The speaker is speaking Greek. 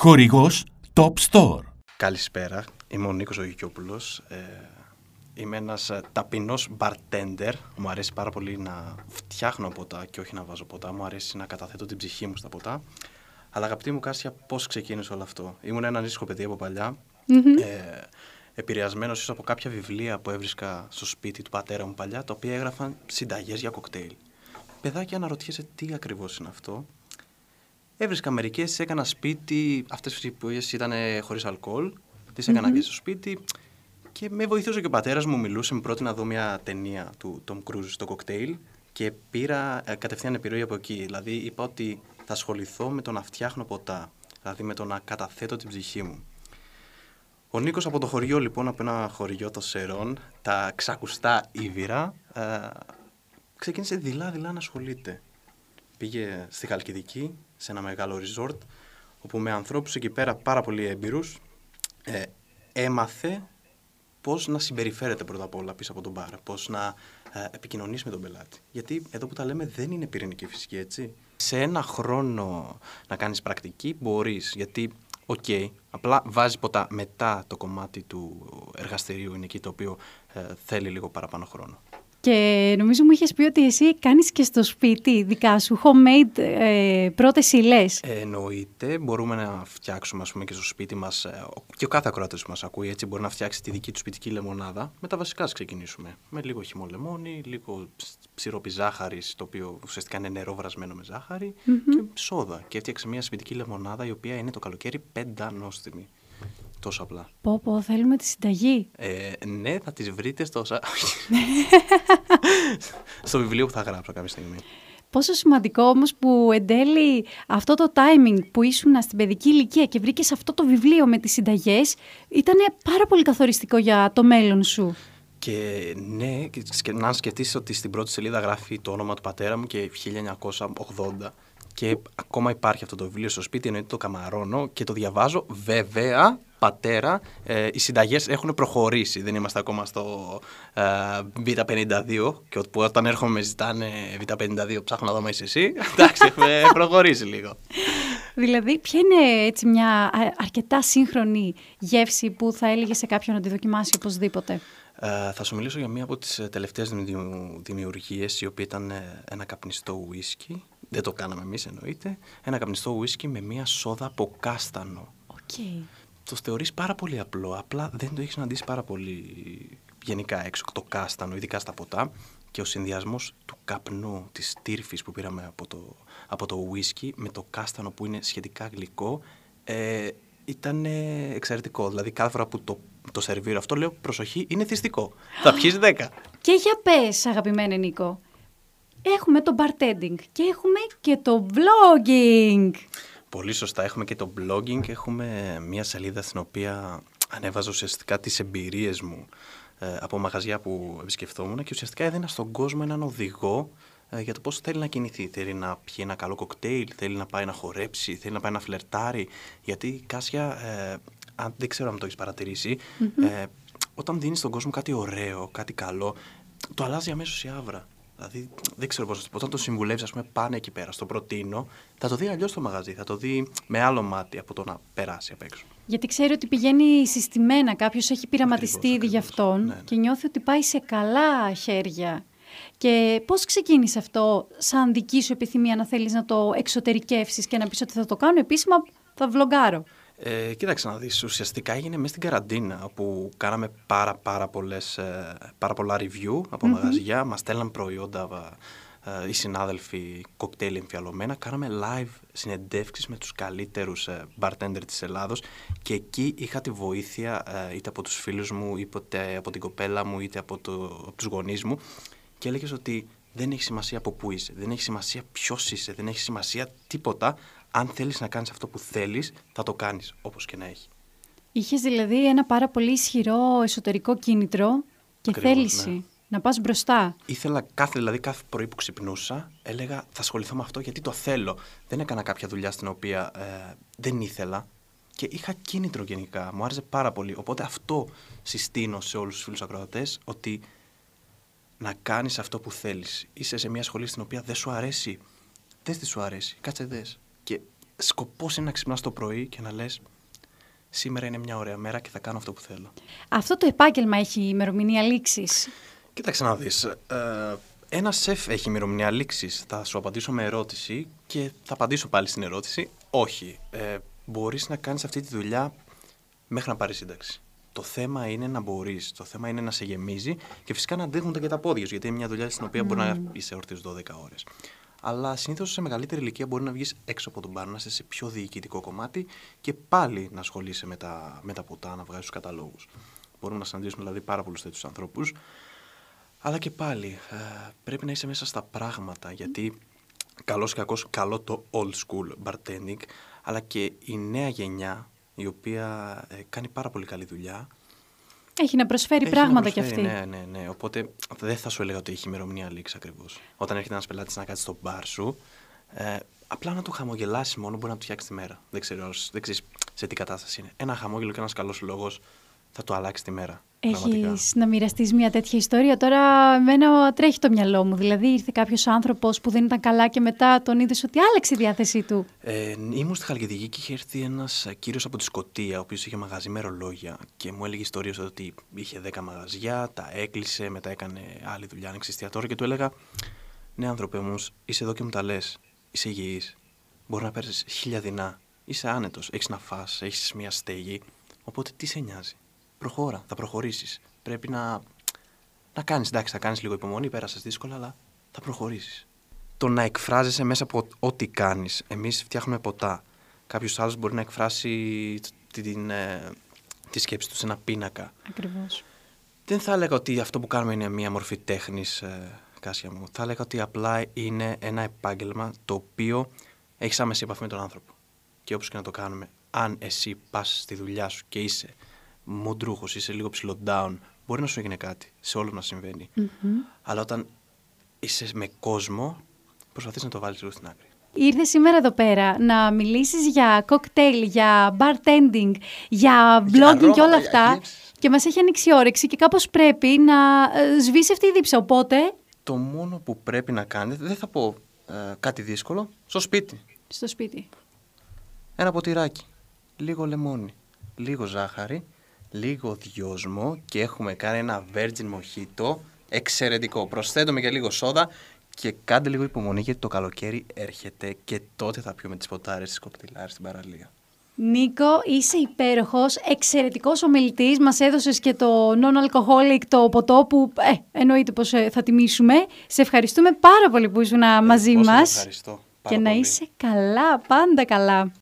Χορηγός Top Store. Καλησπέρα, είμαι ο Νίκος Ογικιόπουλος. Ε, είμαι ένας ε, ταπεινός bartender. Μου αρέσει πάρα πολύ να φτιάχνω ποτά και όχι να βάζω ποτά. Μου αρέσει να καταθέτω την ψυχή μου στα ποτά. Αλλά αγαπητή μου Κάσια, πώς ξεκίνησε όλο αυτό; Ήμουν ένα ανήσυχο παιδί από παλιά. Ε, επηρεασμένος ίσως από κάποια βιβλία που έβρισκα στο σπίτι του πατέρα μου παλιά, τα οποία έγραφαν συνταγές για κοκτέιλ. Παιδάκι αναρωτιέσαι τι ακριβώς είναι αυτό. Έβρισκα μερικές, τι έκανα σπίτι, αυτές που ήταν χωρίς αλκοόλ, τις έκανα και στο σπίτι. Και με βοηθούσε και ο πατέρας μου, μιλούσε, με πρότεινε να δω μια ταινία του Tom Cruise στο κοκτέιλ και πήρα ε, κατευθείαν επιρροή από εκεί. Δηλαδή είπα ότι θα ασχοληθώ με το να φτιάχνω ποτά, δηλαδή με το να καταθέτω την ψυχή μου. Ο Νίκος από το χωριό λοιπόν, από ένα χωριό των Σερών, τα ξακουστά Ήβυρα, ε, ξεκίνησε δειλά-δειλά να ασχολείται. Πήγε στη Χαλκιδική, σε ένα μεγάλο resort, όπου με ανθρώπους εκεί πέρα πάρα πολύ έμπειρους, ε, έμαθε πώς να συμπεριφέρεται πρώτα απ' όλα πίσω από τον μπαρ, πώς να ε, επικοινωνείς με τον πελάτη. Γιατί εδώ που τα λέμε δεν είναι πυρηνική φυσική, έτσι. Σε ένα χρόνο να κάνεις πρακτική μπορείς, γιατί OK. Okay. Απλά βάζει ποτά μετά το κομμάτι του εργαστηρίου είναι εκεί το οποίο ε, θέλει λίγο παραπάνω χρόνο. Και νομίζω μου είχες πει ότι εσύ κάνεις και στο σπίτι δικά σου homemade ε, πρώτες ύλες. εννοείται. Μπορούμε να φτιάξουμε ας πούμε, και στο σπίτι μας. Ε, και ο κάθε ακροατή που μας ακούει έτσι μπορεί να φτιάξει τη δική του σπιτική λεμονάδα. Με τα βασικά ας ξεκινήσουμε. Με λίγο χυμό λεμόνι, λίγο ψυρόπι ζάχαρη, το οποίο ουσιαστικά είναι νερό βρασμένο με ζάχαρη, και σόδα. Και έφτιαξε μια σπιτική λεμονάδα η οποία είναι το καλοκαίρι πεντανόστιμη. Τόσο απλά. Πω, πω, θέλουμε τη συνταγή. Ε, ναι, θα τις βρείτε στο... στο βιβλίο που θα γράψω κάποια στιγμή. Πόσο σημαντικό όμως που εν τέλει αυτό το timing που ήσουν στην παιδική ηλικία και βρήκες αυτό το βιβλίο με τις συνταγές ήταν πάρα πολύ καθοριστικό για το μέλλον σου. Και ναι, να σκεφτείς ότι στην πρώτη σελίδα γράφει το όνομα του πατέρα μου και 1980 και ακόμα υπάρχει αυτό το βιβλίο στο σπίτι, εννοείται το καμαρώνω και το διαβάζω. Βέβαια, πατέρα, ε, οι συνταγές έχουν προχωρήσει. Δεν είμαστε ακόμα στο ε, Β52 και όταν έρχομαι με ζητάνε Β52 ψάχνω να δω μέσα εσύ. Εντάξει, έχουμε προχωρήσει λίγο. Δηλαδή, ποια είναι έτσι μια αρκετά σύγχρονη γεύση που θα έλεγε σε κάποιον να τη δοκιμάσει οπωσδήποτε; Ε, θα σου μιλήσω για μία από τις ε, τελευταίες δημιουργίες, η οποία ήταν ε, ένα καπνιστό ουίσκι. Δεν το κάναμε εμείς εννοείται. Ένα καπνιστό ουίσκι με μία σόδα από κάστανο. Okay. Το θεωρείς πάρα πολύ απλό, απλά δεν το έχεις συναντήσει πάρα πολύ γενικά έξω το κάστανο, ειδικά στα ποτά. Και ο συνδυασμός του καπνού, της τύρφης που πήραμε από το, από το ουίσκι με το κάστανο που είναι σχετικά γλυκό, ε, ήταν εξαιρετικό. Δηλαδή κάθε φορά που το το σερβίρω αυτό, λέω προσοχή, είναι θυστικό. Θα πιείς 10. Και για πες, αγαπημένε Νίκο, έχουμε το bartending και έχουμε και το vlogging. Πολύ σωστά, έχουμε και το blogging, έχουμε μια σελίδα στην οποία ανέβαζα ουσιαστικά τις εμπειρίες μου ε, από μαγαζιά που επισκεφτόμουν και ουσιαστικά έδινα στον κόσμο έναν οδηγό ε, για το πώς θέλει να κινηθεί. Θέλει να πιει ένα καλό κοκτέιλ, θέλει να πάει να χορέψει, θέλει να πάει να φλερτάρει. Γιατί Κάσια, ε, αν δεν ξέρω αν το έχεις ε, όταν δίνεις στον κόσμο κάτι ωραίο, κάτι καλό, το αλλάζει αμέσως η άβρα. Δηλαδή, δεν ξέρω πώς να το πω. Όταν το συμβουλεύεις, ας πούμε, πάνε εκεί πέρα, στο προτείνω, θα το δει αλλιώς το μαγαζί. Θα το δει με άλλο μάτι από το να περάσει απ' έξω. Γιατί ξέρει ότι πηγαίνει συστημένα. Κάποιος έχει πειραματιστεί ήδη γι' αυτόν ναι, ναι. και νιώθει ότι πάει σε καλά χέρια. Και πώς ξεκίνησε αυτό, σαν δική σου επιθυμία, να θέλεις να το εξωτερικεύσεις και να πεις ότι θα το κάνω επίσημα, θα βλογκάρω; Ε, κοίταξε να δεις, ουσιαστικά έγινε μέσα στην καραντίνα όπου κάναμε πάρα, πάρα, πολλές, ε, πάρα πολλά review από mm-hmm. μαγαζιά, μας στέλναν προϊόντα ε, οι συνάδελφοι κοκτέιλ εμφιαλωμένα, κάναμε live συνεντεύξεις με τους καλύτερους ε, bartender της Ελλάδος. Και εκεί είχα τη βοήθεια ε, είτε από τους φίλους μου, είτε από την κοπέλα μου, είτε από, το, από τους γονείς μου. Και έλεγες ότι δεν έχει σημασία από πού είσαι, δεν έχει σημασία ποιος είσαι, δεν έχει σημασία τίποτα αν θέλεις να κάνεις αυτό που θέλεις, θα το κάνεις όπως και να έχει. Είχες δηλαδή ένα πάρα πολύ ισχυρό εσωτερικό κίνητρο και Ακριβώς, θέληση ναι. να πας μπροστά. Ήθελα κάθε, δηλαδή κάθε πρωί που ξυπνούσα, έλεγα θα ασχοληθώ με αυτό γιατί το θέλω. Δεν έκανα κάποια δουλειά στην οποία ε, δεν ήθελα και είχα κίνητρο γενικά. Μου άρεσε πάρα πολύ. Οπότε αυτό συστήνω σε όλους τους φίλους ακροατές ότι να κάνεις αυτό που θέλεις. Είσαι σε μια σχολή στην οποία δεν σου αρέσει. Δες τι σου αρέσει. Κάτσε δες και σκοπός είναι να ξυπνάς το πρωί και να λες σήμερα είναι μια ωραία μέρα και θα κάνω αυτό που θέλω. Αυτό το επάγγελμα έχει ημερομηνία λήξης; Κοίταξε να δεις. Ε, ένα σεφ έχει ημερομηνία λήξης. Θα σου απαντήσω με ερώτηση και θα απαντήσω πάλι στην ερώτηση. Όχι. Ε, Μπορείς να κάνεις αυτή τη δουλειά μέχρι να πάρεις σύνταξη. Το θέμα είναι να μπορείς. Το θέμα είναι να σε γεμίζει και φυσικά να αντέχουν και τα πόδια σου. Γιατί είναι μια δουλειά στην οποία μπορεί να είσαι όρθιος 12 ώρες. Αλλά συνήθως σε μεγαλύτερη ηλικία μπορεί να βγεις έξω από τον μπαρ, να είσαι σε πιο διοικητικό κομμάτι και πάλι να ασχολείσαι με τα, με τα ποτά, να βγάζεις τους καταλόγους. Μπορούμε να συναντήσουμε δηλαδή πάρα πολλούς τέτοιους ανθρώπους. Αλλά και πάλι ε, πρέπει να είσαι μέσα στα πράγματα γιατί καλό και κακό καλό το old school bartending αλλά και η νέα γενιά η οποία ε, κάνει πάρα πολύ καλή δουλειά. Έχει να προσφέρει έχει πράγματα να προσφέρει, κι αυτή. Ναι, ναι, ναι. Οπότε δεν θα σου έλεγα ότι έχει ημερομηνία λήξη ακριβώς. Όταν έρχεται ένας πελάτης να κάτσει στο μπαρ σου, ε, απλά να του χαμογελάσεις μόνο μπορεί να του φτιάξει τη μέρα. Δεν ξέρω δεν ξέρεις σε τι κατάσταση είναι. Ένα χαμόγελο και ένας καλός λόγος θα του αλλάξει τη μέρα. Έχει να μοιραστείς μια τέτοια ιστορία. Τώρα, εμένα τρέχει το μυαλό μου. Δηλαδή, ήρθε κάποιος άνθρωπος που δεν ήταν καλά και μετά τον είδες ότι άλλαξε η διάθεσή του. Ε, ήμουν στη Χαλκιδική και είχε έρθει ένας κύριος από τη Σκωτία, ο οποίος είχε μαγαζί με ρολόγια και μου έλεγε ιστορίες ότι είχε 10 μαγαζιά, τα έκλεισε, μετά έκανε άλλη δουλειά, άνοιξε εστιατόριο και του έλεγα Ναι, άνθρωπε όμω, είσαι εδώ και μου τα λες. Είσαι υγιής. Μπορεί να παίρνεις χίλια δεινά. Είσαι άνετος. Έχεις να φά, έχεις μια στέγη. Οπότε τι σε νοιάζει; Προχώρα, θα προχωρήσεις. Πρέπει να, να κάνεις, εντάξει, θα κάνεις λίγο υπομονή, πέρασες δύσκολα, αλλά θα προχωρήσεις. Το να εκφράζεσαι μέσα από ό,τι κάνεις. Εμείς φτιάχνουμε ποτά. Κάποιος άλλος μπορεί να εκφράσει την, ε, τη σκέψη του σε ένα πίνακα. Ακριβώς. Δεν θα έλεγα ότι αυτό που κάνουμε είναι μια μορφή τέχνης, ε, Κάσια μου. Θα έλεγα ότι απλά είναι ένα επάγγελμα το οποίο έχεις άμεση επαφή με τον άνθρωπο. Και όπως και να το κάνουμε, αν εσύ πας στη δουλειά σου και είσαι μοντρούχο, είσαι λίγο ψηλό down, μπορεί να σου έγινε κάτι. Σε όλο να συμβαίνει. Αλλά όταν είσαι με κόσμο, προσπαθείς να το βάλεις λίγο στην άκρη. Ήρθε σήμερα εδώ πέρα να μιλήσεις για κοκτέιλ, για bartending, για vlogging και όλα αυτά και μας έχει ανοίξει όρεξη και κάπως πρέπει να ε, σβήσει αυτή η δίψα, οπότε... Το μόνο που πρέπει να κάνετε, δεν θα πω ε, κάτι δύσκολο, στο σπίτι. Στο σπίτι. Ένα ποτηράκι, λίγο λεμόνι, λίγο ζάχαρη λίγο δυόσμο και έχουμε κάνει ένα virgin mojito εξαιρετικό. Προσθέτουμε και λίγο σόδα και κάντε λίγο υπομονή γιατί το καλοκαίρι έρχεται και τότε θα πιούμε τις ποτάρες της κοκτηλάρης στην παραλία. Νίκο, είσαι υπέροχος, εξαιρετικός ομιλητής. Μας έδωσες και το non-alcoholic, το ποτό που ε, εννοείται πως ε, θα τιμήσουμε. Σε ευχαριστούμε πάρα πολύ που ήσουν ε, μαζί μας. Ευχαριστώ. και να είσαι καλά, πάντα καλά.